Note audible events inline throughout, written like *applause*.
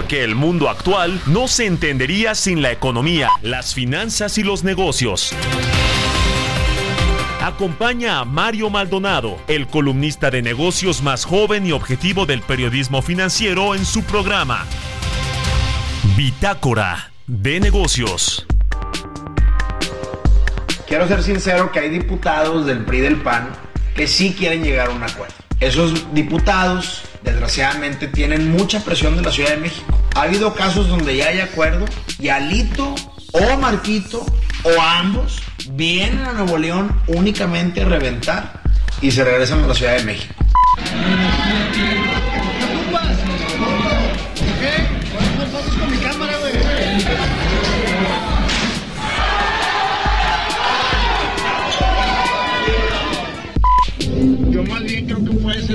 Porque el mundo actual no se entendería sin la economía, las finanzas y los negocios. Acompaña a Mario Maldonado, el columnista de negocios más joven y objetivo del periodismo financiero en su programa. Bitácora de negocios. Quiero ser sincero que hay diputados del PRI del PAN que sí quieren llegar a un acuerdo. Esos diputados, desgraciadamente, tienen mucha presión de la Ciudad de México. Ha habido casos donde ya hay acuerdo y Alito o Marquito o ambos vienen a Nuevo León únicamente a reventar y se regresan a la Ciudad de México.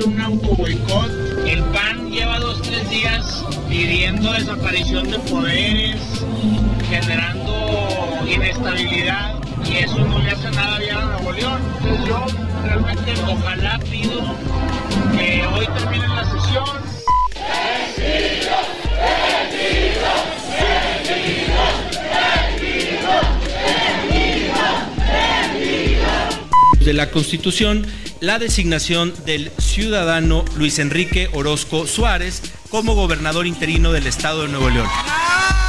Un auto boicot. El PAN lleva dos, tres días pidiendo desaparición de poderes, generando inestabilidad y eso no le hace nada bien a Nuevo León. Entonces yo realmente ojalá pido que hoy termine la sesión. De la Constitución la designación del ciudadano Luis Enrique Orozco Suárez como gobernador interino del estado de Nuevo León.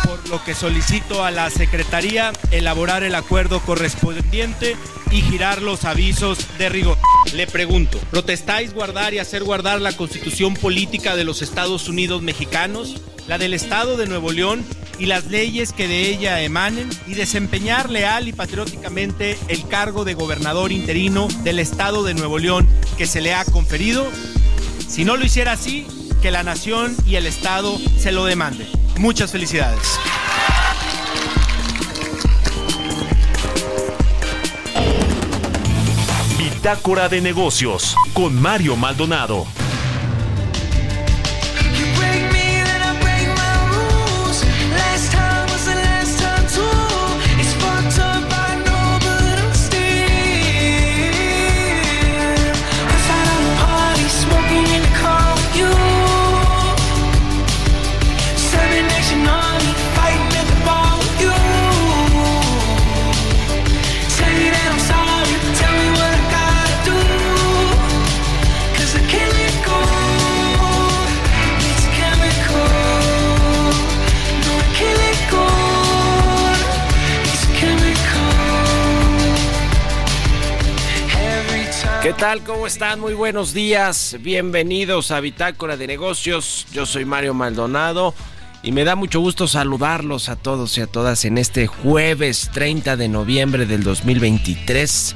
Por lo que solicito a la Secretaría elaborar el acuerdo correspondiente y girar los avisos de rigor. Le pregunto, ¿protestáis guardar y hacer guardar la constitución política de los Estados Unidos mexicanos, la del estado de Nuevo León y las leyes que de ella emanen y desempeñar leal y patrióticamente el cargo de gobernador interino del estado de Nuevo León que se le ha conferido? Si no lo hiciera así, que la nación y el estado se lo demanden. Muchas felicidades. Bitácora de negocios con Mario Maldonado. Tal? ¿Cómo están? Muy buenos días. Bienvenidos a Bitácora de Negocios. Yo soy Mario Maldonado y me da mucho gusto saludarlos a todos y a todas en este jueves 30 de noviembre del 2023.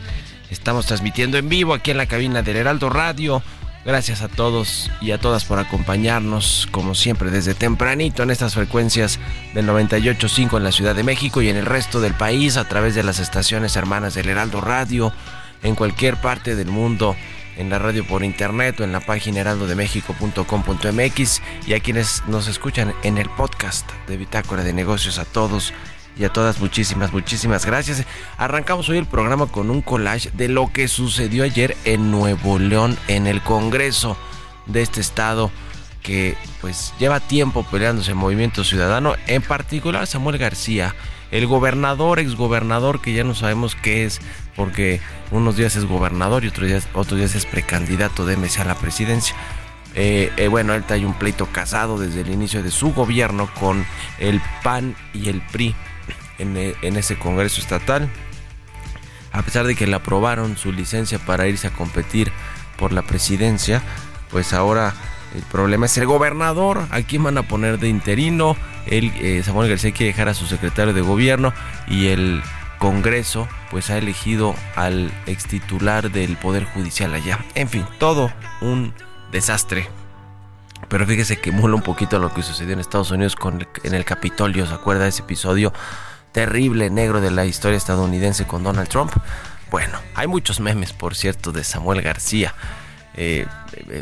Estamos transmitiendo en vivo aquí en la cabina del Heraldo Radio. Gracias a todos y a todas por acompañarnos, como siempre, desde tempranito en estas frecuencias del 98.5 en la Ciudad de México y en el resto del país a través de las estaciones hermanas del Heraldo Radio en cualquier parte del mundo en la radio por internet o en la página heraldodemexico.com.mx y a quienes nos escuchan en el podcast de Bitácora de Negocios a todos y a todas muchísimas muchísimas gracias. Arrancamos hoy el programa con un collage de lo que sucedió ayer en Nuevo León en el Congreso de este estado que pues lleva tiempo peleándose el movimiento ciudadano, en particular Samuel García, el gobernador, exgobernador que ya no sabemos qué es porque unos días es gobernador y otros días, otros días es precandidato de MC a la presidencia. Eh, eh, bueno, él trae un pleito casado desde el inicio de su gobierno con el PAN y el PRI en, eh, en ese Congreso Estatal. A pesar de que le aprobaron su licencia para irse a competir por la presidencia, pues ahora el problema es el gobernador. ¿A quién van a poner de interino? El, Samuel García quiere dejar a su secretario de gobierno y el Congreso pues ha elegido al ex titular del Poder Judicial allá. En fin, todo un desastre. Pero fíjese que mola un poquito lo que sucedió en Estados Unidos con en el Capitolio. ¿Se acuerda de ese episodio terrible negro de la historia estadounidense con Donald Trump? Bueno, hay muchos memes, por cierto, de Samuel García, eh,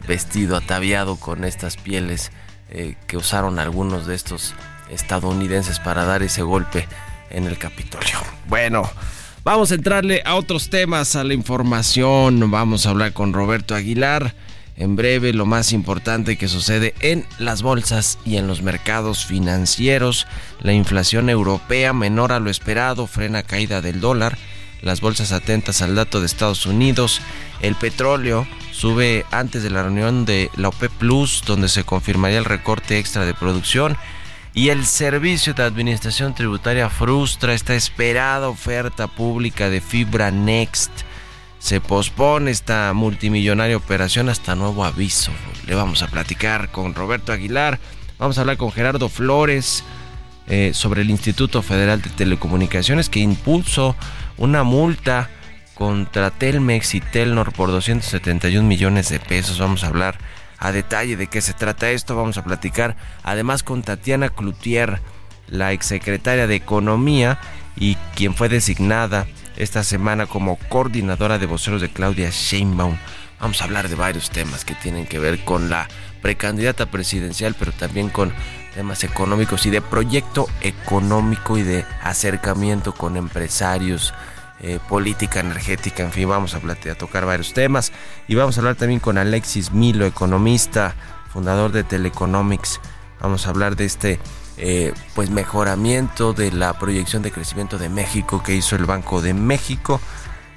vestido, ataviado con estas pieles eh, que usaron algunos de estos estadounidenses para dar ese golpe en el Capitolio. Bueno, vamos a entrarle a otros temas, a la información. Vamos a hablar con Roberto Aguilar. En breve, lo más importante que sucede en las bolsas y en los mercados financieros. La inflación europea menor a lo esperado, frena caída del dólar. Las bolsas atentas al dato de Estados Unidos. El petróleo sube antes de la reunión de la OPEP Plus, donde se confirmaría el recorte extra de producción y el Servicio de Administración Tributaria frustra esta esperada oferta pública de Fibra Next. Se pospone esta multimillonaria operación hasta nuevo aviso. Le vamos a platicar con Roberto Aguilar, vamos a hablar con Gerardo Flores eh, sobre el Instituto Federal de Telecomunicaciones que impulsó una multa contra Telmex y Telnor por 271 millones de pesos. Vamos a hablar a detalle de qué se trata esto. Vamos a platicar además con Tatiana Cloutier, la exsecretaria de Economía y quien fue designada esta semana como coordinadora de voceros de Claudia Sheinbaum. Vamos a hablar de varios temas que tienen que ver con la precandidata presidencial, pero también con temas económicos y de proyecto económico y de acercamiento con empresarios, eh, política energética, en fin, vamos a, tocar varios temas y vamos a hablar también con Alexis Milo, economista, fundador de Teleconomics. Vamos a hablar de este eh, pues mejoramiento de la proyección de crecimiento de México que hizo el Banco de México,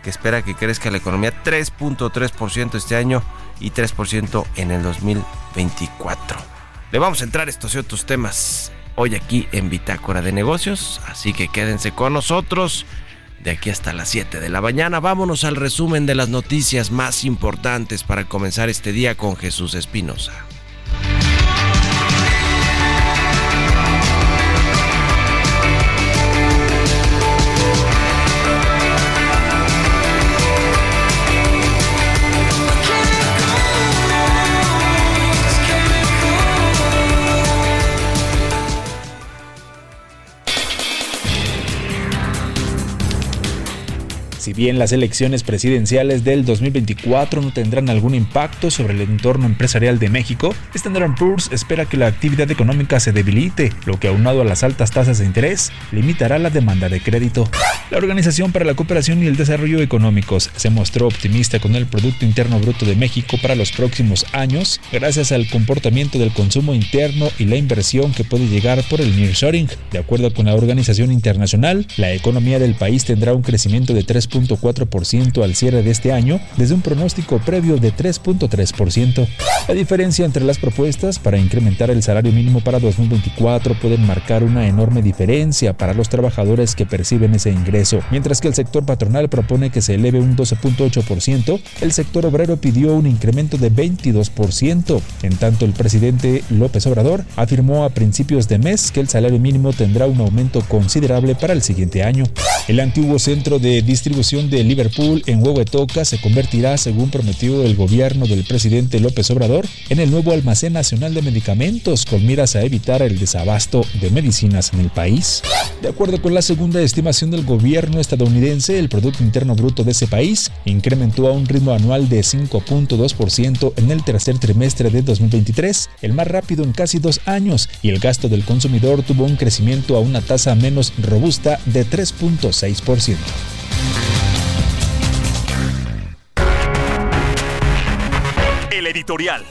que espera que crezca la economía 3.3% este año y 3% en el 2024. Le vamos a entrar estos y otros temas hoy aquí en Bitácora de Negocios, así que quédense con nosotros de aquí hasta las 7 de la mañana. Vámonos al resumen de las noticias más importantes para comenzar este día con Jesús Espinosa. Si bien las elecciones presidenciales del 2024 no tendrán algún impacto sobre el entorno empresarial de México, Standard Poor's espera que la actividad económica se debilite, lo que aunado a las altas tasas de interés limitará la demanda de crédito. La Organización para la Cooperación y el Desarrollo Económicos se mostró optimista con el Producto Interno Bruto de México para los próximos años, gracias al comportamiento del consumo interno y la inversión que puede llegar por el nearshoring. De acuerdo con la organización internacional, la economía del país tendrá un crecimiento de 3 3.4% al cierre de este año, desde un pronóstico previo de 3.3%. La diferencia entre las propuestas para incrementar el salario mínimo para 2024 pueden marcar una enorme diferencia para los trabajadores que perciben ese ingreso. Mientras que el sector patronal propone que se eleve un 12.8%, el sector obrero pidió un incremento de 22%. En tanto, el presidente López Obrador afirmó a principios de mes que el salario mínimo tendrá un aumento considerable para el siguiente año. El antiguo centro de distribución de Liverpool en Huehuetoca se convertirá, según prometió el gobierno del presidente López Obrador, en el nuevo almacén nacional de medicamentos con miras a evitar el desabasto de medicinas en el país. De acuerdo con la segunda estimación del gobierno estadounidense, el Producto Interno Bruto de ese país incrementó a un ritmo anual de 5.2% en el tercer trimestre de 2023, el más rápido en casi dos años, y el gasto del consumidor tuvo un crecimiento a una tasa menos robusta de 3.6%. El editorial.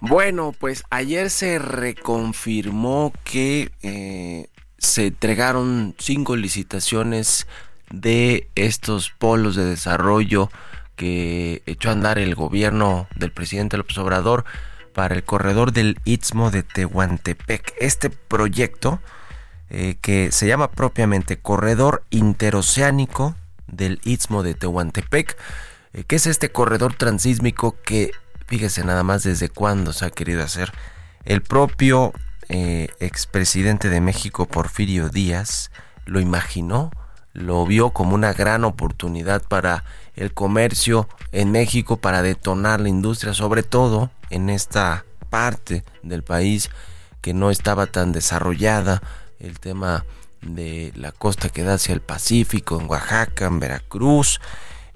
Bueno, pues ayer se reconfirmó que eh, se entregaron cinco licitaciones de estos polos de desarrollo que echó a andar el gobierno del presidente López Obrador para el corredor del Istmo de Tehuantepec. Este proyecto, eh, que se llama propiamente Corredor Interoceánico del Istmo de Tehuantepec, Eh, ¿Qué es este corredor transísmico que, fíjese nada más desde cuándo se ha querido hacer? El propio eh, expresidente de México, Porfirio Díaz, lo imaginó, lo vio como una gran oportunidad para el comercio en México, para detonar la industria, sobre todo en esta parte del país que no estaba tan desarrollada, el tema de la costa que da hacia el Pacífico, en Oaxaca, en Veracruz,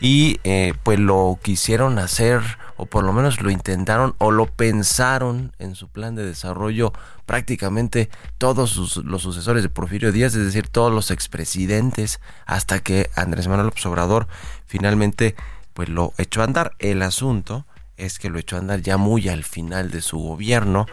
y eh, pues lo quisieron hacer, o por lo menos lo intentaron, o lo pensaron en su plan de desarrollo prácticamente todos los sucesores de Porfirio Díaz, es decir, todos los expresidentes, hasta que Andrés Manuel López Obrador finalmente pues lo echó a andar. El asunto es que lo echó a andar ya muy al final de su gobierno,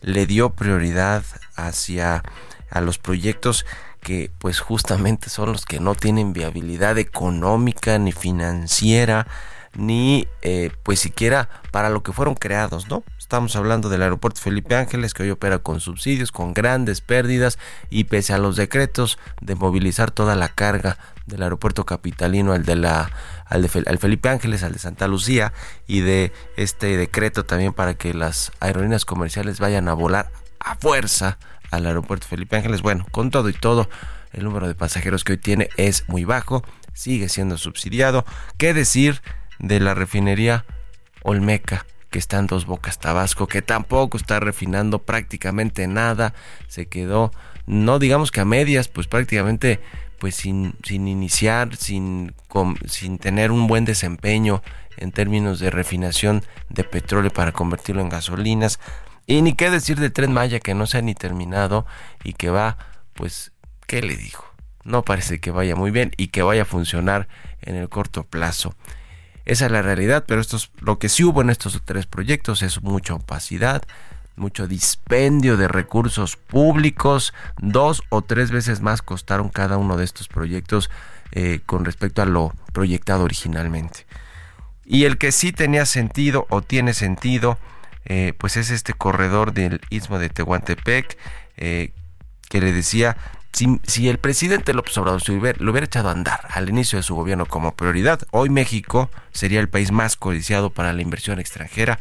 le dio prioridad hacia a los proyectos que pues justamente son los que no tienen viabilidad económica ni financiera ni eh, pues siquiera para lo que fueron creados, ¿no? Estamos hablando del aeropuerto Felipe Ángeles que hoy opera con subsidios, con grandes pérdidas y pese a los decretos de movilizar toda la carga del aeropuerto capitalino al de la al de al Felipe Ángeles, al de Santa Lucía y de este decreto también para que las aerolíneas comerciales vayan a volar a fuerza al aeropuerto Felipe Ángeles. Bueno, con todo y todo, el número de pasajeros que hoy tiene es muy bajo, sigue siendo subsidiado. ¿Qué decir de la refinería Olmeca? que está en Dos Bocas Tabasco, que tampoco está refinando prácticamente nada, se quedó, no digamos que a medias, pues prácticamente pues sin, sin iniciar, sin, sin tener un buen desempeño en términos de refinación de petróleo para convertirlo en gasolinas. Y ni qué decir del tren Maya que no se ha ni terminado y que va, pues, ¿qué le digo? No parece que vaya muy bien y que vaya a funcionar en el corto plazo. Esa es la realidad, pero esto lo que sí hubo en estos tres proyectos es mucha opacidad, mucho dispendio de recursos públicos, dos o tres veces más costaron cada uno de estos proyectos eh, con respecto a lo proyectado originalmente. Y el que sí tenía sentido o tiene sentido eh, pues es este corredor del istmo de Tehuantepec, eh, que le decía, si, el presidente López Obrador lo hubiera echado a andar al inicio de su gobierno como prioridad, hoy México sería el país más codiciado para la inversión extranjera.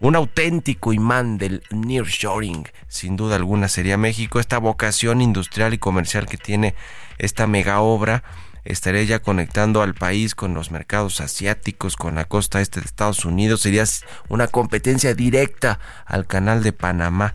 Un auténtico imán del nearshoring, sin duda alguna, sería México. Esta vocación industrial y comercial que tiene esta mega obra estaría ya conectando al país con los mercados asiáticos, con la costa este de Estados Unidos, sería una competencia directa al canal de Panamá.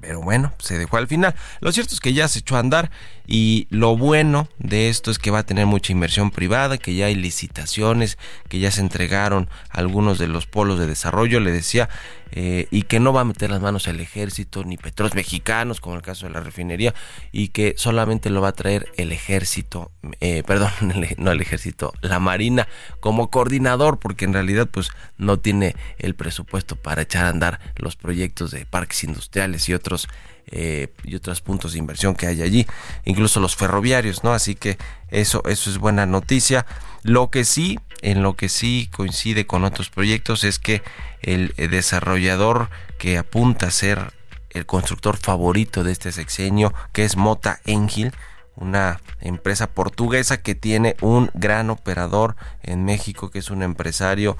Pero bueno, se dejó al final. Lo cierto es que ya se echó a andar y lo bueno de esto es que va a tener mucha inversión privada, que ya hay licitaciones, que ya se entregaron algunos de los polos de desarrollo. Le decía, eh, y que no va a meter las manos el ejército ni petróleos mexicanos, como el caso de la refinería, y que solamente lo va a traer el ejército, eh, *laughs* perdón, no el ejército, la marina como coordinador, porque en realidad pues no tiene el presupuesto para echar a andar los proyectos de parques industriales y otros eh, y otros puntos de inversión que hay allí, incluso los ferroviarios, ¿no? Así que eso, eso es buena noticia. Lo que sí, en lo que sí coincide con otros proyectos es que el desarrollador que apunta a ser el constructor favorito de este sexenio, que es Mota Engil, una empresa portuguesa que tiene un gran operador en México, que es un empresario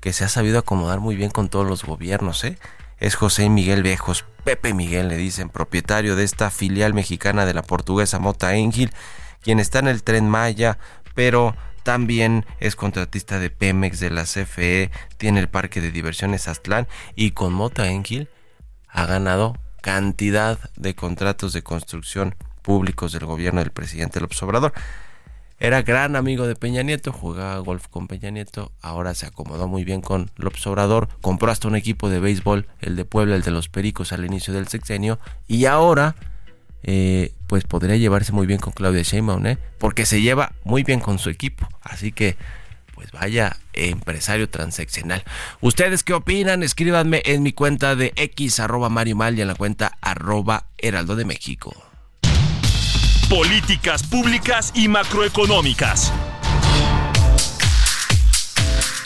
que se ha sabido acomodar muy bien con todos los gobiernos, ¿eh? Es José Miguel Vejos, Pepe Miguel le dicen, propietario de esta filial mexicana de la portuguesa Mota Engil, quien está en el tren Maya, pero también es contratista de Pemex, de la CFE, tiene el parque de diversiones Aztlán y con Mota Engil ha ganado cantidad de contratos de construcción públicos del gobierno del presidente López Obrador. Era gran amigo de Peña Nieto, jugaba golf con Peña Nieto, ahora se acomodó muy bien con López Obrador, compró hasta un equipo de béisbol, el de Puebla, el de los Pericos al inicio del sexenio, y ahora eh, pues podría llevarse muy bien con Claudia Sheinbaum, ¿eh? porque se lleva muy bien con su equipo, así que pues vaya empresario transeccional. ¿Ustedes qué opinan? Escríbanme en mi cuenta de X arroba Mario y en la cuenta arroba Heraldo de México políticas públicas y macroeconómicas.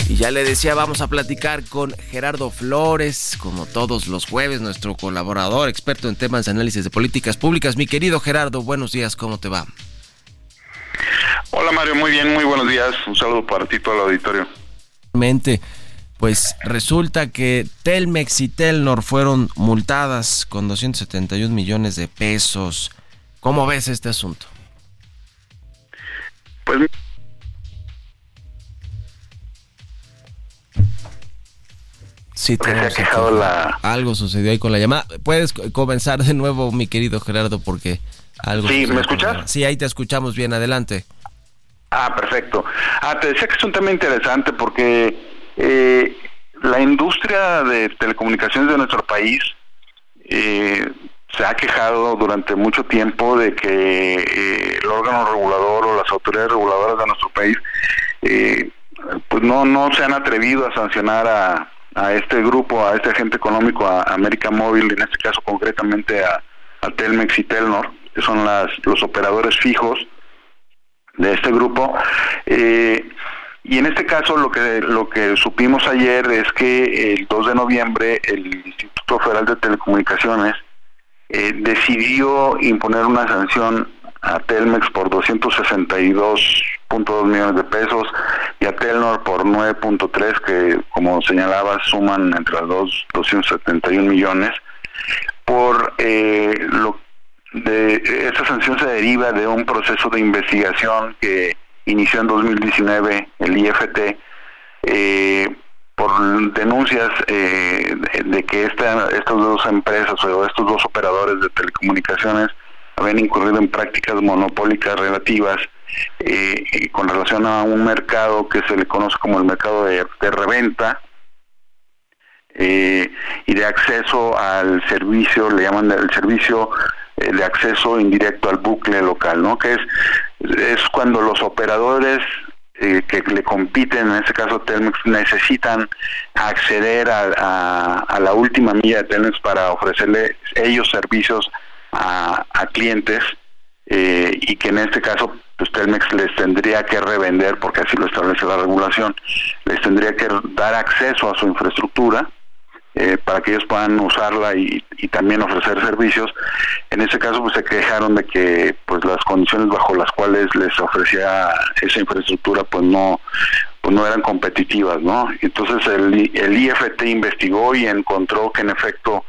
Y ya le decía, vamos a platicar con Gerardo Flores, como todos los jueves, nuestro colaborador, experto en temas de análisis de políticas públicas. Mi querido Gerardo, buenos días, ¿cómo te va? Hola Mario, muy bien, muy buenos días. Un saludo para ti, todo el auditorio. Pues resulta que Telmex y Telnor fueron multadas con 271 millones de pesos. ¿Cómo ves este asunto? Pues Sí, se ha quejado la... Algo sucedió ahí con la llamada. Puedes comenzar de nuevo, mi querido Gerardo, porque algo... Sí, ¿me escuchas? Sí, ahí te escuchamos bien. Adelante. Ah, perfecto. Ah, te decía que es un tema interesante porque eh, la industria de telecomunicaciones de nuestro país eh, se ha quejado durante mucho tiempo de que eh, el órgano regulador o las autoridades reguladoras de nuestro país pues no no se han atrevido a sancionar a, a este grupo, a este agente económico, a América Móvil, en este caso concretamente a, Telmex y Telnor, que son las, los operadores fijos de este grupo. Eh, y en este caso lo que lo que supimos ayer es que el 2 de noviembre el Instituto Federal de Telecomunicaciones eh, decidió imponer una sanción a Telmex por 262.2 millones de pesos y a Telnor por 9.3 que como señalaba suman entre las dos 271 millones por eh, lo de esta sanción se deriva de un proceso de investigación que inició en 2019 el IFT eh, por denuncias eh, de, que esta, estas dos empresas o estos dos operadores de telecomunicaciones habían incurrido en prácticas monopólicas relativas eh, con relación a un mercado que se le conoce como el mercado de, reventa eh, y de acceso al servicio, le llaman el servicio eh, de acceso indirecto al bucle local, ¿no? Que es, es cuando los operadores que le compiten, en este caso Telmex, necesitan acceder a, a, la última milla de Telmex para ofrecerle ellos servicios a, clientes eh, y que en este caso pues Telmex les tendría que revender, porque así lo establece la regulación, les tendría que dar acceso a su infraestructura eh, para que ellos puedan usarla y, también ofrecer servicios. En ese caso pues se quejaron de que pues las condiciones bajo las cuales les ofrecía esa infraestructura pues no pues no eran competitivas, ¿no? Entonces el, el IFT investigó y encontró que en efecto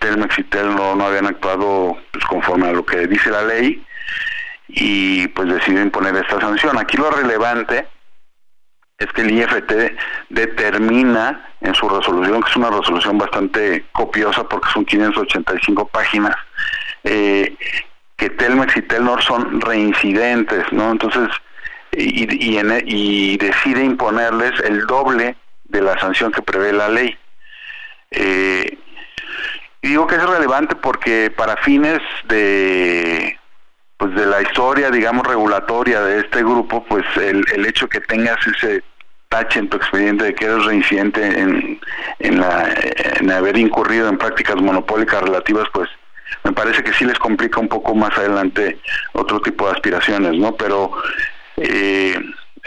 Telmex y Telno no habían actuado pues, conforme a lo que dice la ley y pues decidió imponer esta sanción. Aquí lo relevante es que el IFT determina en su resolución, que es una resolución bastante copiosa porque son 585 páginas, eh, que Telmex y Telnor son reincidentes, ¿no? Entonces, y, y, y decide imponerles el doble de la sanción que prevé la ley. Eh, digo que es relevante porque para fines de pues de la historia, digamos, regulatoria de este grupo, pues el, el hecho que tengas ese tache en tu expediente de que eres reincidente en, en, la, en haber incurrido en prácticas monopólicas relativas, pues me parece que sí les complica un poco más adelante otro tipo de aspiraciones, ¿no? Pero eh,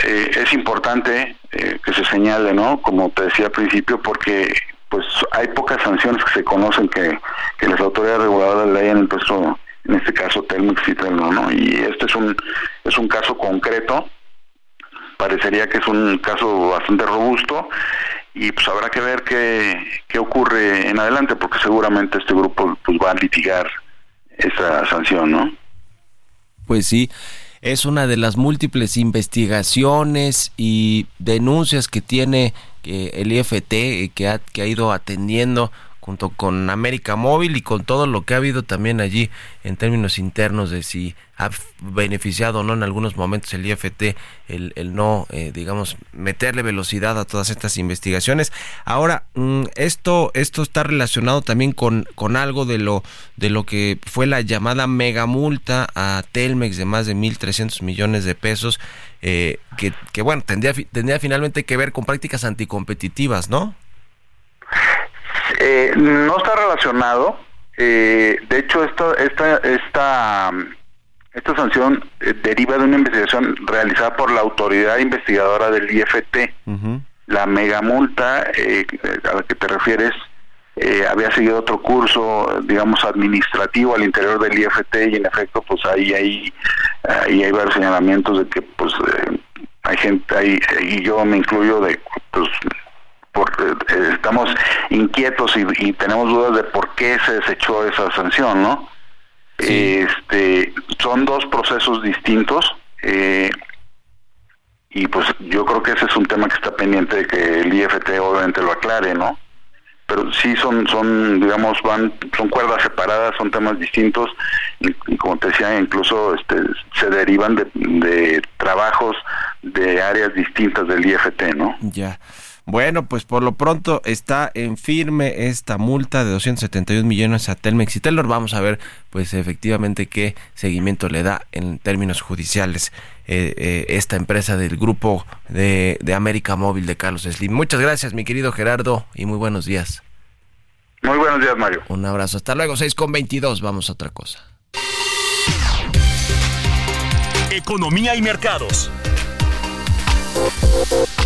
eh, es importante eh, que se señale, ¿no? Como te decía al principio, porque pues hay pocas sanciones que se conocen que, las autoridades reguladoras le hayan impuesto, en este caso Telmex y Telno, ¿no? Y este es un, es un caso concreto, parecería que es un caso bastante robusto y pues habrá que ver qué, qué ocurre en adelante porque seguramente este grupo pues va a litigar esa sanción, ¿no? Pues sí, es una de las múltiples investigaciones y denuncias que tiene el IFT eh, que ha, que ha ido atendiendo junto con América Móvil y con todo lo que ha habido también allí en términos internos de si ha beneficiado o no en algunos momentos el IFT el, el no, eh, digamos, meterle velocidad a todas estas investigaciones. Ahora, mm, esto, esto está relacionado también con, con algo de lo, de lo que fue la llamada mega multa a Telmex de más de 1.300 millones de pesos, eh, que, que bueno, tendría, tendría finalmente que ver con prácticas anticompetitivas, ¿no? Eh, no está relacionado. Eh, de hecho, esta, esta, esta, esta sanción eh, deriva de una investigación realizada por la autoridad investigadora del IFT. La megamulta a la que te refieres eh, había seguido otro curso, digamos, administrativo al interior del IFT y en efecto, pues ahí, ahí, ahí hay varios señalamientos de que, pues, eh, hay gente ahí, y yo me incluyo de, pues, eh, estamos inquietos y, tenemos dudas de por qué se desechó esa sanción, ¿no? Este, son dos procesos distintos. Eh, y pues yo creo que ese es un tema que está pendiente de que el IFT obviamente lo aclare, ¿no? Pero sí son, son digamos, van, son cuerdas separadas, son temas distintos y, como te decía, incluso este, se derivan de, de trabajos de áreas distintas del IFT, ¿no? Ya. Bueno, pues por lo pronto está en firme esta multa de 271 millones a Telmex y Telor. Vamos a ver, pues efectivamente qué seguimiento le da en términos judiciales eh, eh, esta empresa del grupo de, de América Móvil de Carlos Slim. Muchas gracias, mi querido Gerardo, y muy buenos días. Muy buenos días, Mario. Un abrazo. Hasta luego, 6 con 22. Vamos a otra cosa. Economía y mercados.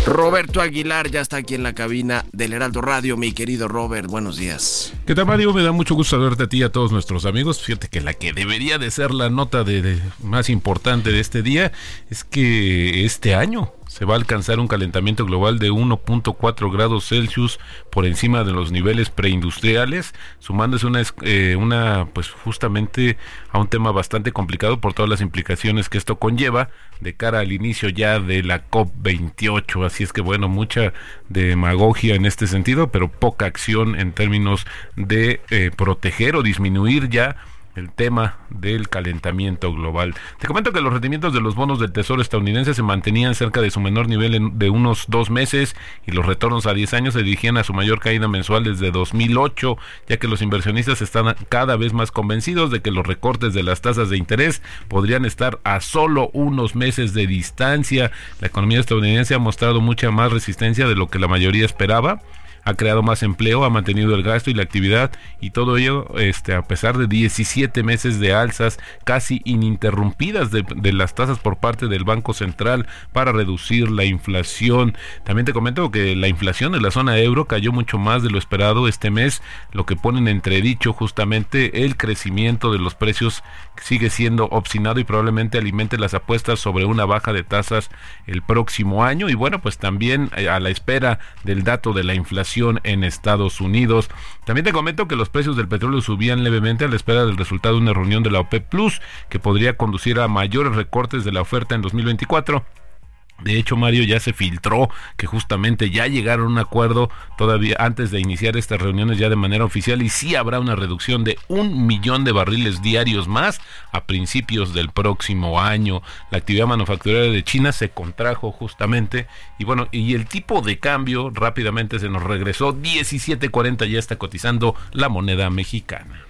Roberto Aguilar ya está aquí en la cabina del Heraldo Radio. Mi querido Robert, buenos días. ¿Qué tal, Mario? Me da mucho gusto saludarte a ti y a todos nuestros amigos. Fíjate que la que debería de ser la nota de más importante de este día es que este año se va a alcanzar un calentamiento global de 1.4 grados Celsius por encima de los niveles preindustriales, sumándose una, eh, una, pues justamente a un tema bastante complicado por todas las implicaciones que esto conlleva de cara al inicio ya de la COP28. Así es que bueno, mucha demagogia en este sentido, pero poca acción en términos de eh, proteger o disminuir ya el tema del calentamiento global. Te comento que los rendimientos de los bonos del Tesoro estadounidense se mantenían cerca de su menor nivel de unos dos meses y los retornos a 10 años se dirigían a su mayor caída mensual desde 2008, ya que los inversionistas están cada vez más convencidos de que los recortes de las tasas de interés podrían estar a solo unos meses de distancia. La economía estadounidense ha mostrado mucha más resistencia de lo que la mayoría esperaba ha creado más empleo, ha mantenido el gasto y la actividad y todo ello este, a pesar de 17 meses de alzas casi ininterrumpidas de, de, las tasas por parte del Banco Central para reducir la inflación. También te comento que la inflación en la zona euro cayó mucho más de lo esperado este mes, lo que pone en entredicho justamente el crecimiento de los precios sigue siendo obstinado y probablemente alimente las apuestas sobre una baja de tasas el próximo año y bueno pues también eh, a la espera del dato de la inflación en Estados Unidos. También te comento que los precios del petróleo subían levemente a la espera del resultado de una reunión de la OPEP Plus que podría conducir a mayores recortes de la oferta en 2024 de hecho, Mario, ya se filtró que justamente ya llegaron a un acuerdo todavía antes de iniciar estas reuniones ya de manera oficial y sí habrá una reducción de un millón de barriles diarios más a principios del próximo año. La actividad manufacturera de China se contrajo justamente y bueno, y el tipo de cambio rápidamente se nos regresó 17.40 ya está cotizando la moneda mexicana.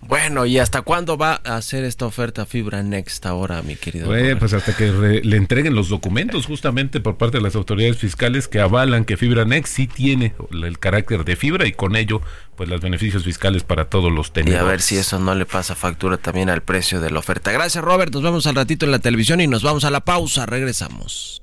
Bueno, ¿y hasta cuándo va a hacer esta oferta Fibra Next ahora, mi querido? pues hasta que le entreguen los documentos justamente por parte de las autoridades fiscales que avalan que Fibra Next sí tiene el carácter de fibra y con ello pues los beneficios fiscales para todos los tenedores. Y a ver si eso no le pasa factura también al precio de la oferta. Gracias, Robert. Nos vemos al ratito en la televisión y nos vamos a la pausa. Regresamos.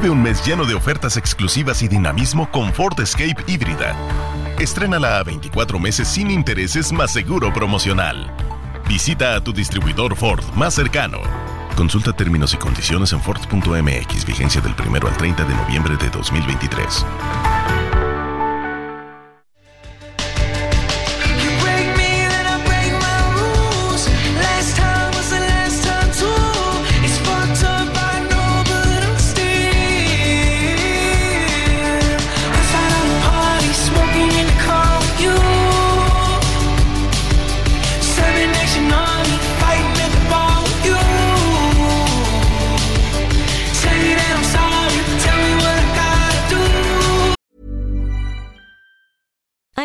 Vive un mes lleno de ofertas exclusivas y dinamismo con Ford Escape híbrida. Estrénala a 24 meses sin intereses más seguro promocional. Visita a tu distribuidor Ford más cercano. Consulta términos y condiciones en Ford.mx, vigencia del 1 al 30 de noviembre de 2023.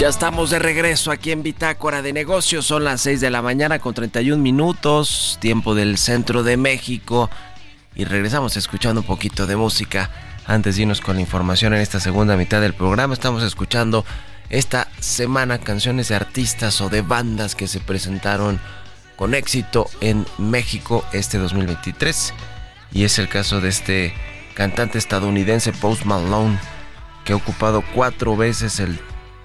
Ya estamos de regreso aquí en Bitácora de Negocios. Son las 6 de la mañana con 31 minutos, tiempo del centro de México. Y regresamos escuchando un poquito de música. Antes de irnos con la información en esta segunda mitad del programa, estamos escuchando esta semana canciones de artistas o de bandas que se presentaron con éxito en México este 2023. Y es el caso de este cantante estadounidense Post Malone, que ha ocupado cuatro veces el,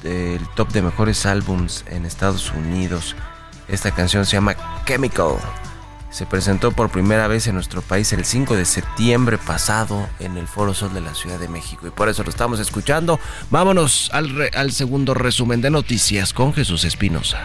el top de mejores álbums en Estados Unidos. Esta canción se llama Chemical. Se presentó por primera vez en nuestro país el 5 de septiembre pasado en el Foro Sol de la Ciudad de México y por eso lo estamos escuchando. Vámonos al, re- al segundo resumen de noticias con Jesús Espinosa.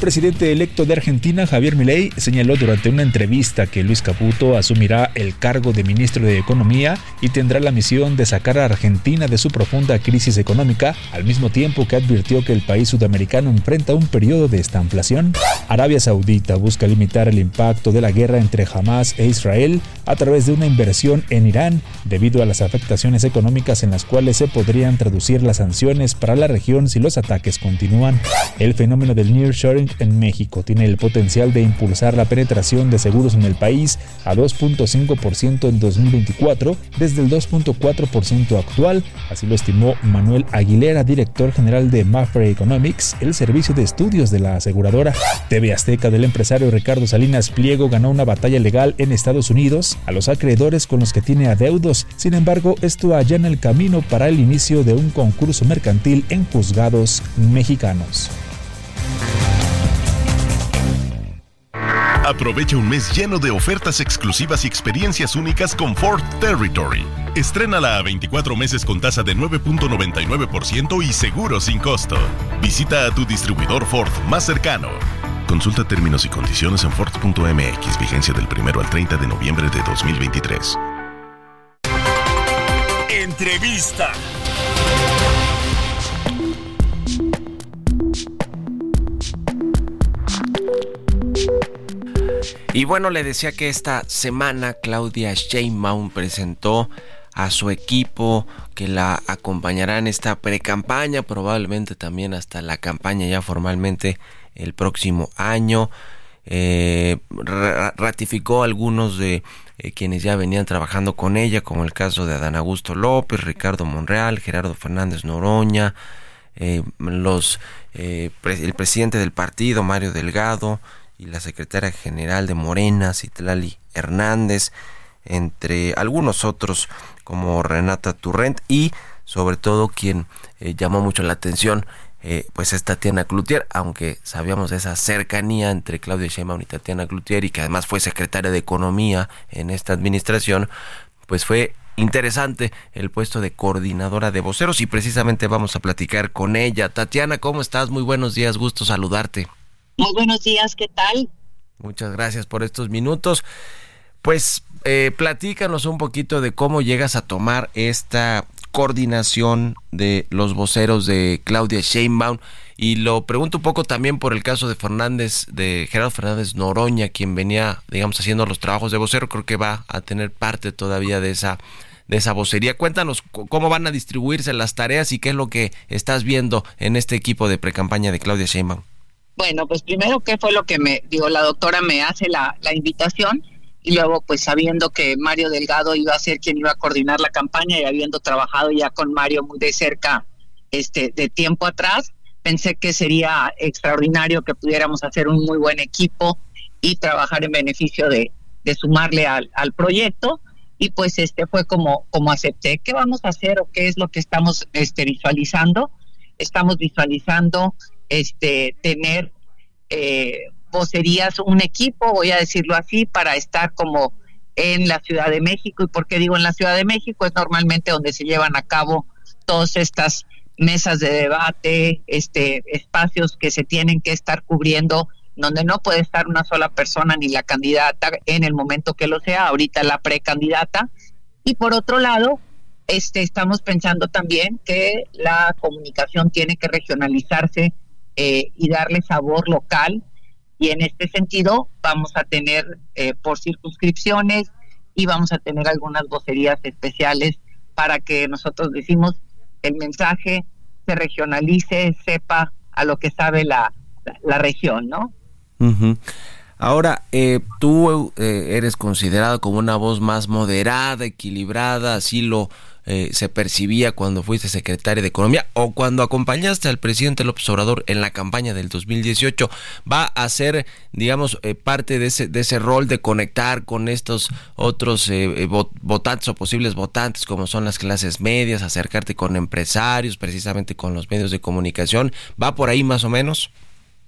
Presidente electo de Argentina, Javier Milei, señaló durante una entrevista que Luis Caputo asumirá el cargo de ministro de Economía y tendrá la misión de sacar a Argentina de su profunda crisis económica, al mismo tiempo que advirtió que el país sudamericano enfrenta un periodo de estanflación. Arabia Saudita busca limitar el impacto de la guerra entre Hamas e Israel a través de una inversión en Irán, debido a las afectaciones económicas en las cuales se podrían traducir las sanciones para la región si los ataques continúan. El fenómeno del nearshoring en México tiene el potencial de impulsar la penetración de seguros en el país a 2.5% en 2024 desde el 2.4% actual, así lo estimó Manuel Aguilera, director general de Mafre Economics, el servicio de estudios de la aseguradora. TV Azteca del empresario Ricardo Salinas Pliego ganó una batalla legal en Estados Unidos a los acreedores con los que tiene adeudos. Sin embargo, esto allana el camino para el inicio de un concurso mercantil en juzgados mexicanos. Aprovecha un mes lleno de ofertas exclusivas y experiencias únicas con Ford Territory. Estrénala a 24 meses con tasa de 9.99% y seguro sin costo. Visita a tu distribuidor Ford más cercano. Consulta términos y condiciones en Ford.mx, vigencia del 1 al 30 de noviembre de 2023. Entrevista. Y bueno, le decía que esta semana Claudia Sheinbaum presentó a su equipo que la acompañará en esta pre-campaña, probablemente también hasta la campaña ya formalmente el próximo año. Eh, ra- ratificó algunos de eh, quienes ya venían trabajando con ella, como el caso de Adán Augusto López, Ricardo Monreal, Gerardo Fernández Noroña, eh, los eh, pre- el presidente del partido, Mario Delgado, y la secretaria general de Morena, Citlali Hernández, entre algunos otros como Renata Turrent y sobre todo quien eh, llamó mucho la atención eh, pues es Tatiana Cloutier, aunque sabíamos de esa cercanía entre Claudia Sheinbaum y Tatiana Cloutier y que además fue secretaria de Economía en esta administración, pues fue interesante el puesto de coordinadora de voceros y precisamente vamos a platicar con ella. Tatiana, ¿cómo estás? Muy buenos días, gusto saludarte. Muy buenos días, ¿qué tal? Muchas gracias por estos minutos. Pues eh, platícanos un poquito de cómo llegas a tomar esta coordinación de los voceros de Claudia Sheinbaum y lo pregunto un poco también por el caso de Fernández, de Gerardo Fernández Noroña, quien venía, digamos, haciendo los trabajos de vocero, creo que va a tener parte todavía de esa de esa vocería. Cuéntanos cómo van a distribuirse las tareas y qué es lo que estás viendo en este equipo de precampaña de Claudia Sheinbaum. Bueno, pues primero, ¿qué fue lo que me digo? La doctora me hace la, la invitación y luego pues sabiendo que Mario Delgado iba a ser quien iba a coordinar la campaña y habiendo trabajado ya con Mario muy de cerca este de tiempo atrás, pensé que sería extraordinario que pudiéramos hacer un muy buen equipo y trabajar en beneficio de, de sumarle al, al proyecto. Y pues este fue como como acepté. Qué vamos a hacer o qué es lo que estamos este visualizando estamos visualizando este tener eh, vocerías un equipo voy a decirlo así para estar como en la Ciudad de México y por qué digo en la Ciudad de México es normalmente donde se llevan a cabo todas estas mesas de debate este espacios que se tienen que estar cubriendo donde no puede estar una sola persona ni la candidata en el momento que lo sea, ahorita la precandidata. Y por otro lado, este, estamos pensando también que la comunicación tiene que regionalizarse eh, y darle sabor local. Y en este sentido vamos a tener eh, por circunscripciones y vamos a tener algunas vocerías especiales para que nosotros decimos el mensaje se regionalice, sepa a lo que sabe la, la región, ¿no? Ahora, eh, tú eh, eres considerado como una voz más moderada, equilibrada, así lo eh, se percibía cuando fuiste secretario de Economía o cuando acompañaste al presidente López Obrador en la campaña del 2018. Va a ser, digamos, parte de ese, de ese rol de conectar con estos otros votantes o posibles votantes como son las clases medias, acercarte con empresarios, precisamente con los medios de comunicación. ¿Va por ahí más o menos?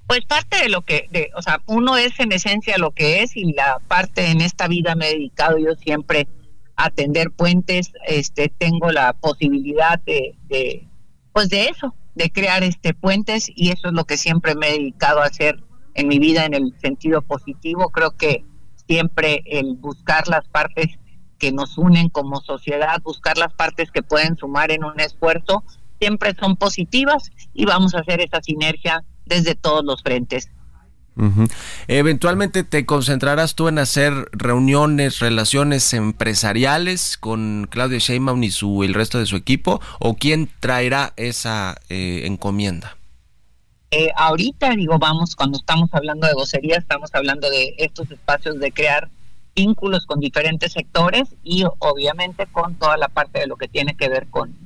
Pues parte de lo que, de, o sea, uno es en esencia lo que es y la parte en esta vida me he dedicado yo siempre a tender puentes, este, tengo la posibilidad de, de, pues de eso, de crear este puentes y eso es lo que siempre me he dedicado a hacer en mi vida en el sentido positivo. Creo que siempre el buscar las partes que nos unen como sociedad, buscar las partes que pueden sumar en un esfuerzo, siempre son positivas y vamos a hacer esa sinergia desde todos los frentes. Eventualmente te concentrarás tú en hacer reuniones, relaciones empresariales con Claudia Sheinbaum y su el resto de su equipo, o quién traerá esa eh, encomienda. Eh, ahorita digo vamos cuando estamos hablando de vocería estamos hablando de estos espacios de crear vínculos con diferentes sectores y obviamente con toda la parte de lo que tiene que ver con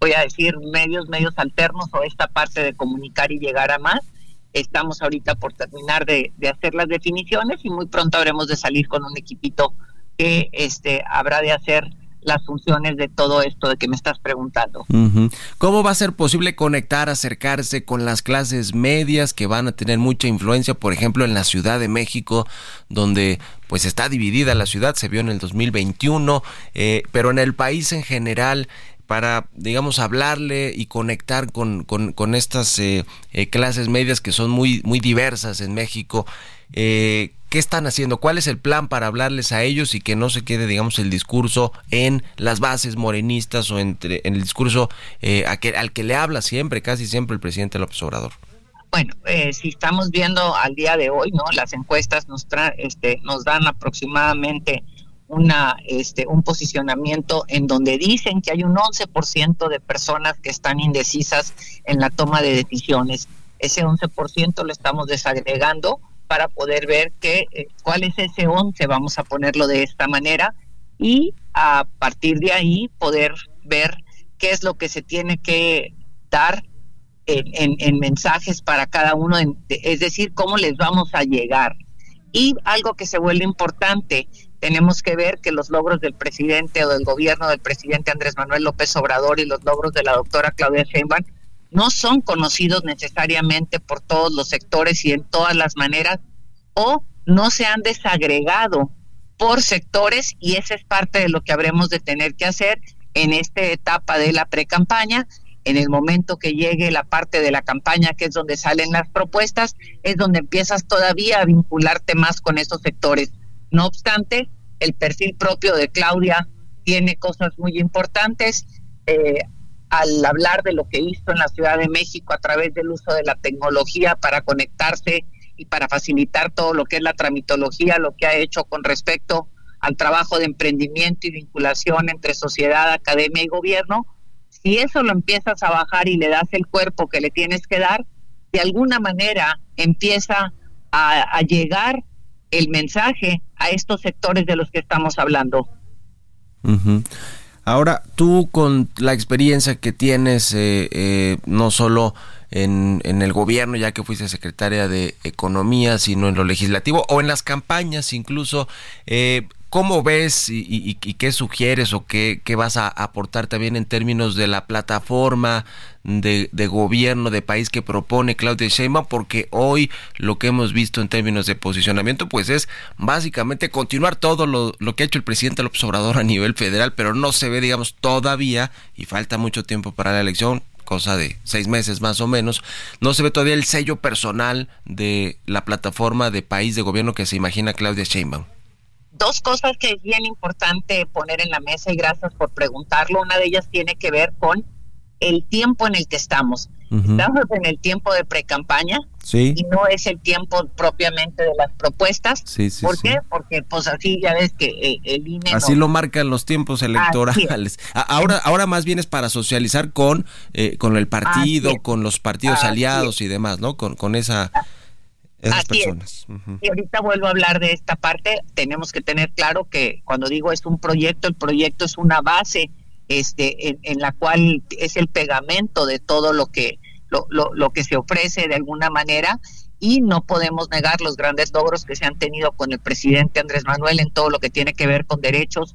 voy a decir, medios, medios alternos o esta parte de comunicar y llegar a más. Estamos ahorita por terminar de, hacer las definiciones y muy pronto habremos de salir con un equipito que este habrá de hacer las funciones de todo esto de que me estás preguntando. ¿Cómo va a ser posible conectar, acercarse con las clases medias que van a tener mucha influencia, por ejemplo, en la Ciudad de México, donde pues está dividida la ciudad, se vio en el 2021, eh, pero en el país en general, para, digamos, hablarle y conectar con, con, estas eh, eh, clases medias que son muy, muy diversas en México. Eh, ¿Qué están haciendo? ¿Cuál es el plan para hablarles a ellos y que no se quede, digamos, el discurso en las bases morenistas o entre, en el discurso al que le habla siempre, casi siempre el presidente López Obrador? Bueno, si estamos viendo al día de hoy, ¿no? Las encuestas nos, este, nos dan aproximadamente una, este, un posicionamiento en donde dicen que hay un 11% de personas que están indecisas en la toma de decisiones. Ese 11% lo estamos desagregando para poder ver que, eh, cuál es ese 11, vamos a ponerlo de esta manera, y a partir de ahí poder ver qué es lo que se tiene que dar en, en mensajes para cada uno, es decir, cómo les vamos a llegar. Y algo que se vuelve importante, tenemos que ver que los logros del presidente o del gobierno del presidente Andrés Manuel López Obrador y los logros de la doctora Claudia Sheinbaum no son conocidos necesariamente por todos los sectores y en todas las maneras o no se han desagregado por sectores y esa es parte de lo que habremos de tener que hacer en esta etapa de la pre-campaña. En el momento que llegue la parte de la campaña, que es donde salen las propuestas, es donde empiezas todavía a vincularte más con esos sectores. No obstante, el perfil propio de Claudia tiene cosas muy importantes. Eh, al hablar de lo que hizo en la Ciudad de México a través del uso de la tecnología para conectarse y para facilitar todo lo que es la tramitología, lo que ha hecho con respecto al trabajo de emprendimiento y vinculación entre sociedad, academia y gobierno, si eso lo empiezas a bajar y le das el cuerpo que le tienes que dar, de alguna manera empieza a, a llegar el mensaje a estos sectores de los que estamos hablando. Ahora, tú con la experiencia que tienes, eh, eh, no solo en, en el gobierno, ya que fuiste secretaria de Economía, sino en lo legislativo o en las campañas incluso, eh, ¿cómo ves y, qué sugieres o qué, qué vas a aportar también en términos de la plataforma de, de gobierno de país que propone Claudia Sheinbaum? Porque hoy lo que hemos visto en términos de posicionamiento, pues es básicamente continuar todo lo, lo que ha hecho el presidente López Obrador a nivel federal, pero no se ve, digamos, todavía, y falta mucho tiempo para la elección, cosa de seis meses más o menos, no se ve todavía el sello personal de la plataforma de país de gobierno que se imagina Claudia Sheinbaum. Dos cosas que es bien importante poner en la mesa y gracias por preguntarlo. Una de ellas tiene que ver con el tiempo en el que estamos. Estamos en el tiempo de pre-campaña Sí. y no es el tiempo propiamente de las propuestas. Sí, sí, ¿Por qué? Porque pues así ya ves que eh, el INE Así no- lo marcan los tiempos electorales. Ahora, ahora más bien es para socializar con, eh, con el partido, con los partidos Así aliados y demás, ¿no? Con, con esa, esas Así es. personas. Y ahorita vuelvo a hablar de esta parte. Tenemos que tener claro que cuando digo es un proyecto, el proyecto es una base este, en, en la cual es el pegamento de todo lo que, lo, lo, lo que se ofrece de alguna manera y no podemos negar los grandes logros que se han tenido con el presidente Andrés Manuel en todo lo que tiene que ver con derechos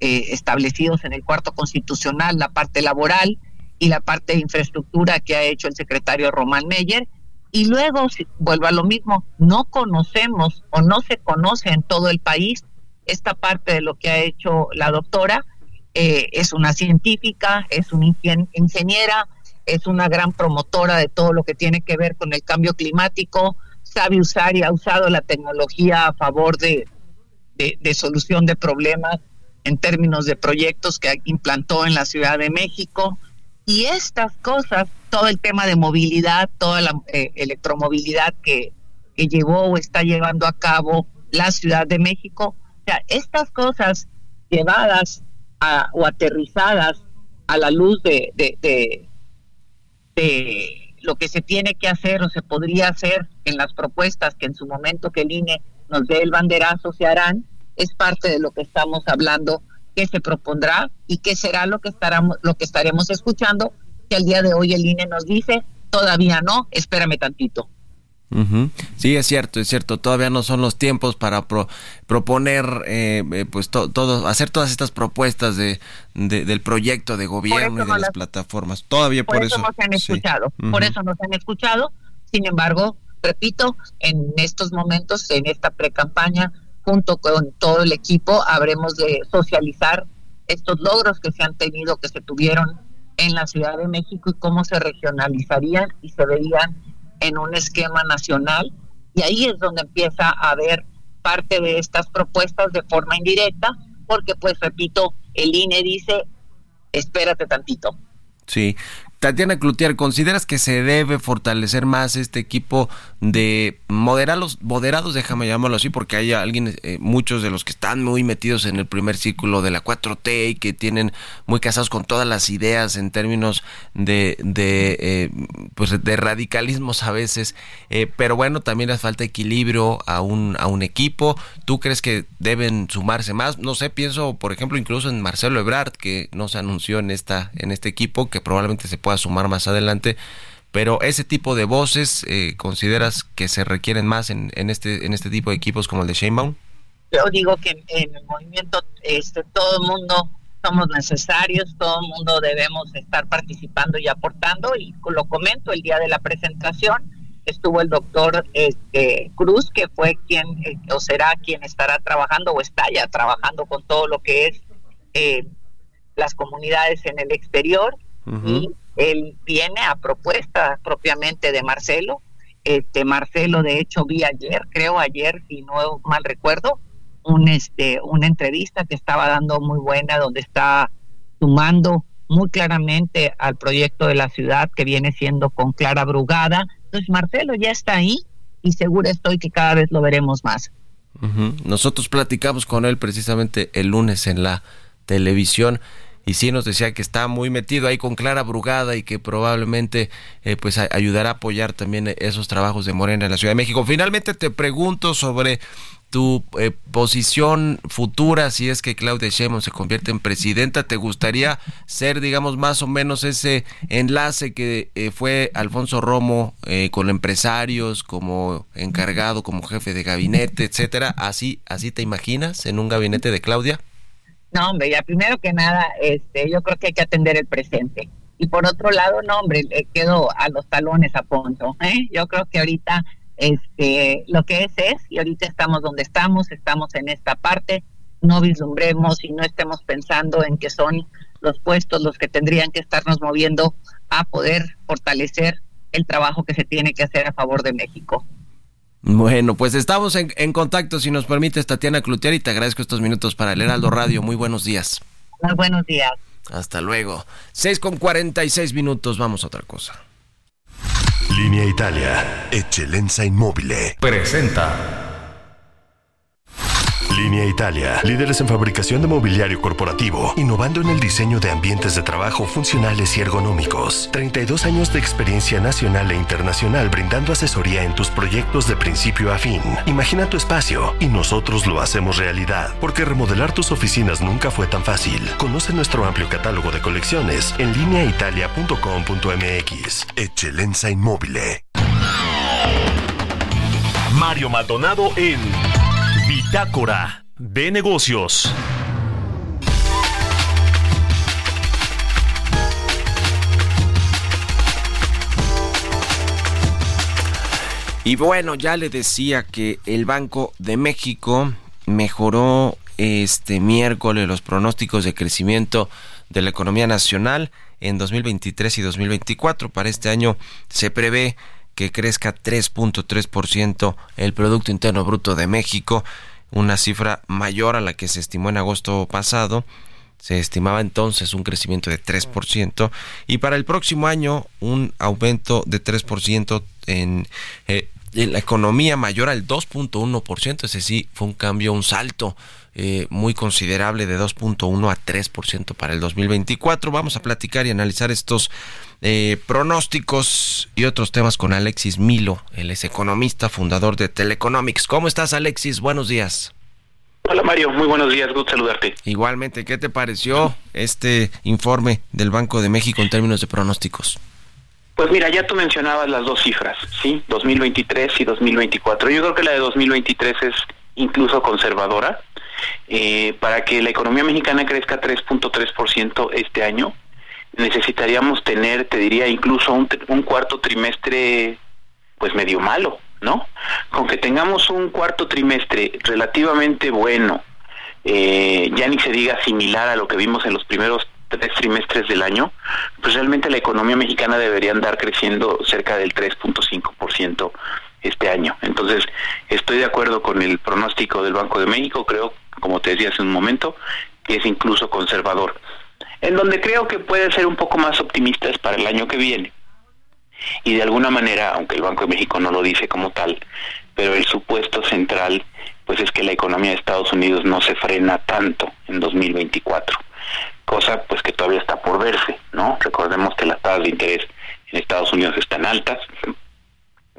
eh, establecidos en el cuarto constitucional, la parte laboral y la parte de infraestructura que ha hecho el secretario Román Meyer. Y luego, si- vuelvo a lo mismo, no conocemos o no se conoce en todo el país esta parte de lo que ha hecho la doctora. Eh, es una científica, es una ingen- ingeniera, es una gran promotora de todo lo que tiene que ver con el cambio climático, sabe usar y ha usado la tecnología a favor de, de solución de problemas en términos de proyectos que implantó en la Ciudad de México. Y estas cosas, todo el tema de movilidad, toda la eh, electromovilidad que, que llevó o está llevando a cabo la Ciudad de México, o sea, estas cosas llevadas a- o aterrizadas a la luz de, de, de- de lo que se tiene que hacer o se podría hacer en las propuestas que en su momento que el INE nos dé el banderazo se harán, es parte de lo que estamos hablando que se propondrá y que será lo que estaremos, lo que estaremos escuchando, que al día de hoy el INE nos dice, todavía no, espérame tantito. Sí, es cierto, es cierto. Todavía no son los tiempos para pro- proponer, eh, eh, pues to- todo, hacer todas estas propuestas de, de- del proyecto de gobierno y de no las las- plataformas. Todavía por, por eso nos han sí. escuchado, por eso nos han escuchado. Sin embargo, repito, en estos momentos, en esta pre-campaña, junto con todo el equipo, habremos de socializar estos logros que se han tenido, que se tuvieron en la Ciudad de México y cómo se regionalizarían y se verían en un esquema nacional. Y ahí es donde empieza a haber parte de estas propuestas de forma indirecta, porque pues repito, el INE dice, espérate tantito. Sí. Tatiana Cloutier, ¿consideras que se debe fortalecer más este equipo de moderados, moderados, déjame llamarlo así, porque hay alguien, eh, muchos de los que están muy metidos en el primer círculo de la 4T y que tienen muy casados con todas las ideas en términos de, de eh, pues de radicalismos a veces, eh, pero bueno, también les falta equilibrio a un, a un equipo. ¿Tú crees que deben sumarse más? No sé, pienso, por ejemplo, incluso en Marcelo Ebrard, que no se anunció en esta, en este equipo, que probablemente se pueda sumar más adelante. Pero ese tipo de voces, eh, ¿consideras que se requieren más en, en este en este tipo de equipos como el de Sheinbaum? yo digo que en el movimiento este todo el mundo somos necesarios, todo el mundo debemos estar participando y aportando y lo comento el día de la presentación estuvo el doctor este, Cruz que fue quien eh, o será quien estará trabajando o está ya trabajando con todo lo que es eh, las comunidades en el exterior y él viene a propuesta propiamente de Marcelo. Este Marcelo, de hecho, vi ayer, creo ayer, si no mal recuerdo, un este una entrevista que estaba dando muy buena, donde está sumando muy claramente al proyecto de la ciudad que viene siendo con Clara Brugada. Entonces Marcelo ya está ahí y seguro estoy que cada vez lo veremos más. Nosotros platicamos con él precisamente el lunes en la televisión y sí nos decía que está muy metido ahí con Clara Brugada y que probablemente eh, pues ayudará a apoyar también esos trabajos de Morena en la Ciudad de México. Finalmente te pregunto sobre tu eh, posición futura, si es que Claudia Sheinbaum se convierte en presidenta, ¿te gustaría ser, digamos, más o menos ese enlace que eh, fue Alfonso Romo eh, con empresarios, como encargado, como jefe de gabinete, etcétera? ¿Así, así te imaginas en un gabinete de Claudia? No, hombre, ya primero que nada, este, yo creo que hay que atender el presente. Y por otro lado, no, hombre, le quedo a los talones a punto. ¿eh? Yo creo que ahorita este, lo que es es, y ahorita estamos donde estamos, estamos en esta parte, no vislumbremos y no estemos pensando en que son los puestos los que tendrían que estarnos moviendo a poder fortalecer el trabajo que se tiene que hacer a favor de México. Bueno, pues estamos en, en contacto, si nos permites, Tatiana Clutier, y te agradezco estos minutos para el Heraldo Radio. Muy buenos días. Muy buenos días. Hasta luego. 6 con 46 minutos, vamos a otra cosa. Línea Italia, Eccellenza Inmobile. Presenta. Línea Italia, líderes en fabricación de mobiliario corporativo, innovando en el diseño de ambientes de trabajo funcionales y ergonómicos. 32 años de experiencia nacional e internacional brindando asesoría en tus proyectos de principio a fin. Imagina tu espacio y nosotros lo hacemos realidad, porque remodelar tus oficinas nunca fue tan fácil. Conoce nuestro amplio catálogo de colecciones en lineaitalia.com.mx. Eccellenza Inmobile. Mario Maldonado en Bitácora de Negocios. Y bueno, ya le decía que el Banco de México mejoró este miércoles los pronósticos de crecimiento de la economía nacional en 2023 y 2024. Para este año se prevé que crezca 3.3% el Producto Interno Bruto de México, una cifra mayor a la que se estimó en agosto pasado. Se estimaba entonces un crecimiento de 3% y para el próximo año un aumento de 3% en, eh, en la economía mayor al 2.1%. Ese sí fue un cambio, un salto eh, muy considerable de 2.1 a 3% para el 2024. Vamos a platicar y analizar estos eh, pronósticos y otros temas con Alexis Milo. Él es economista, fundador de Teleconomics. ¿Cómo estás, Alexis? Buenos días. Hola Mario, muy buenos días, gusto saludarte. Igualmente, ¿qué te pareció este informe del Banco de México en términos de pronósticos? Pues mira, ya tú mencionabas las dos cifras, ¿sí? 2023 y 2024. Yo creo que la de 2023 es incluso conservadora. Eh, para que la economía mexicana crezca 3.3% este año, necesitaríamos tener, te diría, incluso un, un cuarto trimestre pues medio malo, ¿no? Con que tengamos un cuarto trimestre relativamente bueno, eh, ya ni se diga similar a lo que vimos en los primeros tres trimestres del año, pues realmente la economía mexicana debería andar creciendo cerca del 3.5% este año. Entonces, estoy de acuerdo con el pronóstico del Banco de México, creo, como te decía hace un momento, que es incluso conservador. En donde creo que puede ser un poco más optimista es para el año que viene. Y de alguna manera, aunque el Banco de México no lo dice como tal, pero el supuesto central pues es que la economía de Estados Unidos no se frena tanto en 2024, cosa pues que todavía está por verse, ¿no? Recordemos que las tasas de interés en Estados Unidos están altas,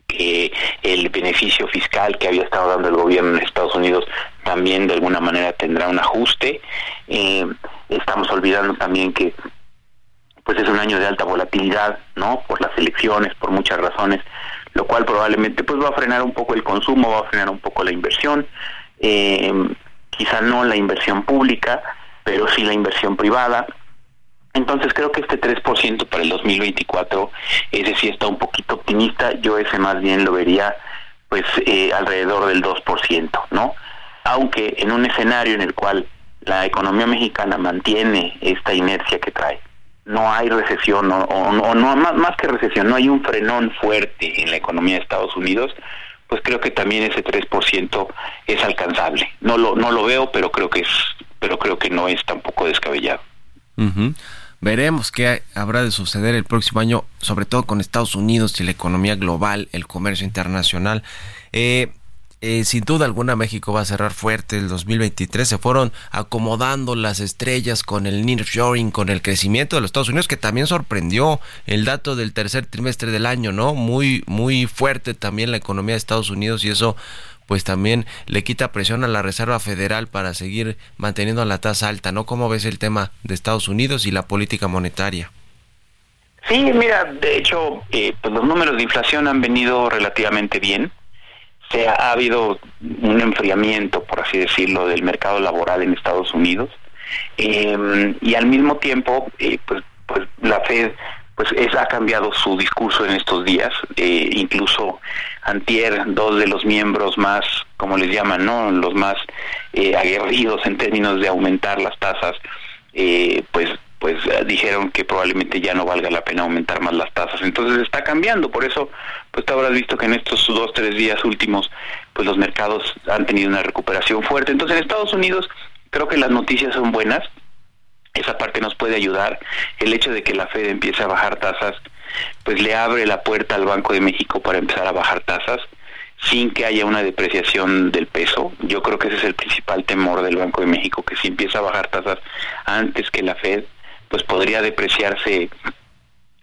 que el beneficio fiscal que había estado dando el gobierno en Estados Unidos también de alguna manera tendrá un ajuste. Eh, estamos olvidando también que pues es un año de alta volatilidad, ¿no? Por las elecciones, por muchas razones, lo cual probablemente pues va a frenar un poco el consumo, va a frenar un poco la inversión, eh, quizá no la inversión pública, pero sí la inversión privada. Entonces creo que este 3% para el 2024, ese sí está un poquito optimista, yo ese más bien lo vería pues eh, alrededor del 2%, ¿no? Aunque en un escenario en el cual la economía mexicana mantiene esta inercia que trae, no hay recesión o, o, no más, que recesión, no hay un frenón fuerte en la economía de Estados Unidos, pues creo que también ese 3% es alcanzable. No lo no lo veo, pero creo que es pero creo que no es tampoco descabellado. Uh-huh. Veremos qué habrá de suceder el próximo año, sobre todo con Estados Unidos y la economía global, el comercio internacional. Eh, eh, sin duda alguna México va a cerrar fuerte el 2023. Se fueron acomodando las estrellas con el nearshoring, con el crecimiento de los Estados Unidos, que también sorprendió el dato del tercer trimestre del año, ¿no? Muy, muy fuerte también la economía de Estados Unidos y eso pues también le quita presión a la Reserva Federal para seguir manteniendo la tasa alta, ¿no? ¿Cómo ves el tema de Estados Unidos y la política monetaria? Sí, mira, de hecho, eh, pues los números de inflación han venido relativamente bien. Se ha, ha, habido un enfriamiento, por así decirlo, del mercado laboral en Estados Unidos. Eh, y al mismo tiempo, eh, pues, pues la Fed pues es, ha cambiado su discurso en estos días. Eh, incluso antier, dos de los miembros más, como les llaman, no, los más eh, aguerridos en términos de aumentar las tasas, eh, pues pues dijeron que probablemente ya no valga la pena aumentar más las tasas. Entonces está cambiando, por eso pues te habrás visto que en estos dos, tres días últimos pues los mercados han tenido una recuperación fuerte. Entonces en Estados Unidos creo que las noticias son buenas, esa parte nos puede ayudar. El hecho de que la Fed empiece a bajar tasas, pues le abre la puerta al Banco de México para empezar a bajar tasas sin que haya una depreciación del peso. Yo creo que ese es el principal temor del Banco de México, que si empieza a bajar tasas antes que la Fed, pues podría depreciarse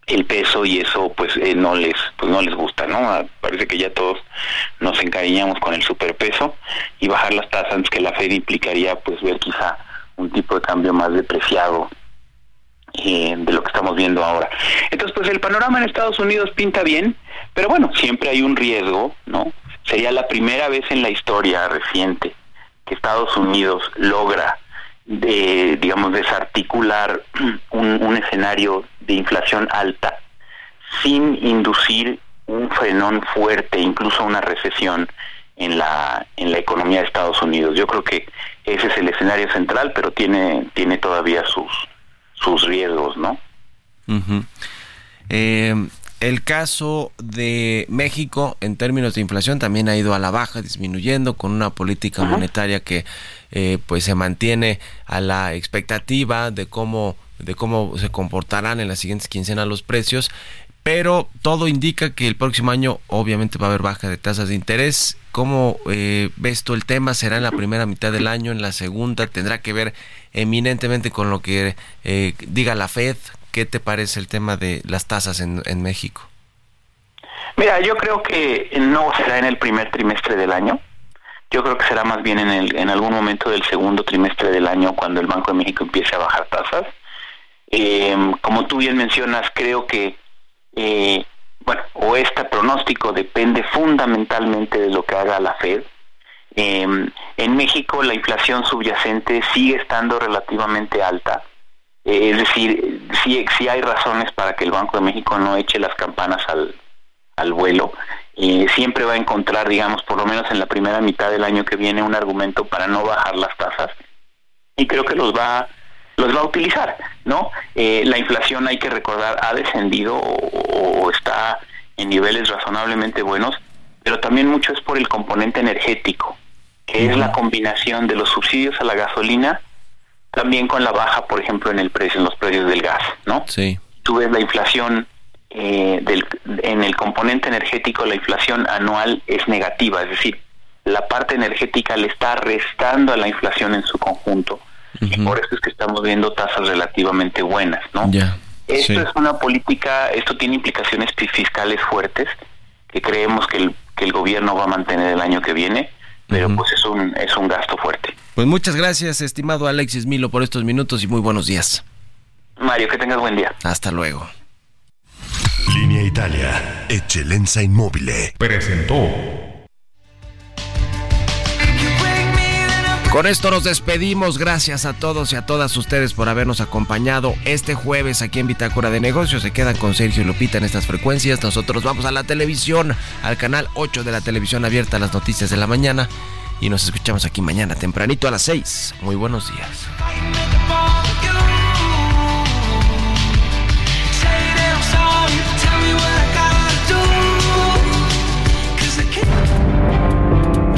el peso y eso pues eh, no les pues no les gusta no ah, parece que ya todos nos encariñamos con el superpeso y bajar las tasas antes que la Fed implicaría pues ver quizá un tipo de cambio más depreciado eh, de lo que estamos viendo ahora entonces pues el panorama en Estados Unidos pinta bien pero bueno siempre hay un riesgo no sería la primera vez en la historia reciente que Estados Unidos logra de, digamos, desarticular *clears throat* un, un, escenario de inflación alta sin inducir un frenón fuerte, incluso una recesión en la, en la economía de Estados Unidos. Yo creo que ese es el escenario central, pero tiene, tiene todavía sus, sus riesgos, ¿no? Uh -huh. eh, el caso de México en términos de inflación también ha ido a la baja, disminuyendo con una política uh -huh. monetaria que eh, pues se mantiene a la expectativa de cómo de cómo se comportarán en las siguientes quincenas los precios, pero todo indica que el próximo año obviamente va a haber baja de tasas de interés. ¿Cómo eh, ves tú el tema? ¿Será en la primera mitad del año, en la segunda? ¿Tendrá que ver eminentemente con lo que eh, diga la Fed? ¿Qué te parece el tema de las tasas en, México? Mira, yo creo que no será en el primer trimestre del año. Yo creo que será más bien en, el, en algún momento del segundo trimestre del año cuando el Banco de México empiece a bajar tasas. Eh, como tú bien mencionas, creo que, eh, bueno, o este pronóstico depende fundamentalmente de lo que haga la Fed. Eh, en México la inflación subyacente sigue estando relativamente alta. Eh, es decir, sí, sí hay razones para que el Banco de México no eche las campanas al, al vuelo. Eh, siempre va a encontrar, digamos, por lo menos en la primera mitad del año que viene, un argumento para no bajar las tasas. Y creo que los va los va a utilizar, ¿no? Eh, la inflación, hay que recordar, ha descendido o, o, está en niveles razonablemente buenos, pero también mucho es por el componente energético, que es la combinación de los subsidios a la gasolina, también con la baja, por ejemplo, en el precio, en los precios del gas, ¿no? Sí. Tú ves la inflación eh, del, en el componente energético, la inflación anual es negativa, es decir, la parte energética le está restando a la inflación en su conjunto. Uh -huh. Y por eso es que estamos viendo tasas relativamente buenas, ¿no? Yeah. Esto sí. es una política, esto tiene implicaciones fiscales fuertes que creemos que el, que el gobierno va a mantener el año que viene, pero uh -huh. pues es un, es un gasto fuerte. Pues muchas gracias, estimado Alexis Milo, por estos minutos y muy buenos días. Mario, que tengas buen día. Hasta luego. Línea Italia, Eccellenza Inmóvil. Presentó. Con esto nos despedimos. Gracias a todos y a todas ustedes por habernos acompañado este jueves aquí en Bitácora de Negocios. Se quedan con Sergio y Lupita en estas frecuencias. Nosotros vamos a la televisión, al canal 8 de la televisión abierta, las noticias de la mañana. Y nos escuchamos aquí mañana tempranito a las 6. Muy buenos días.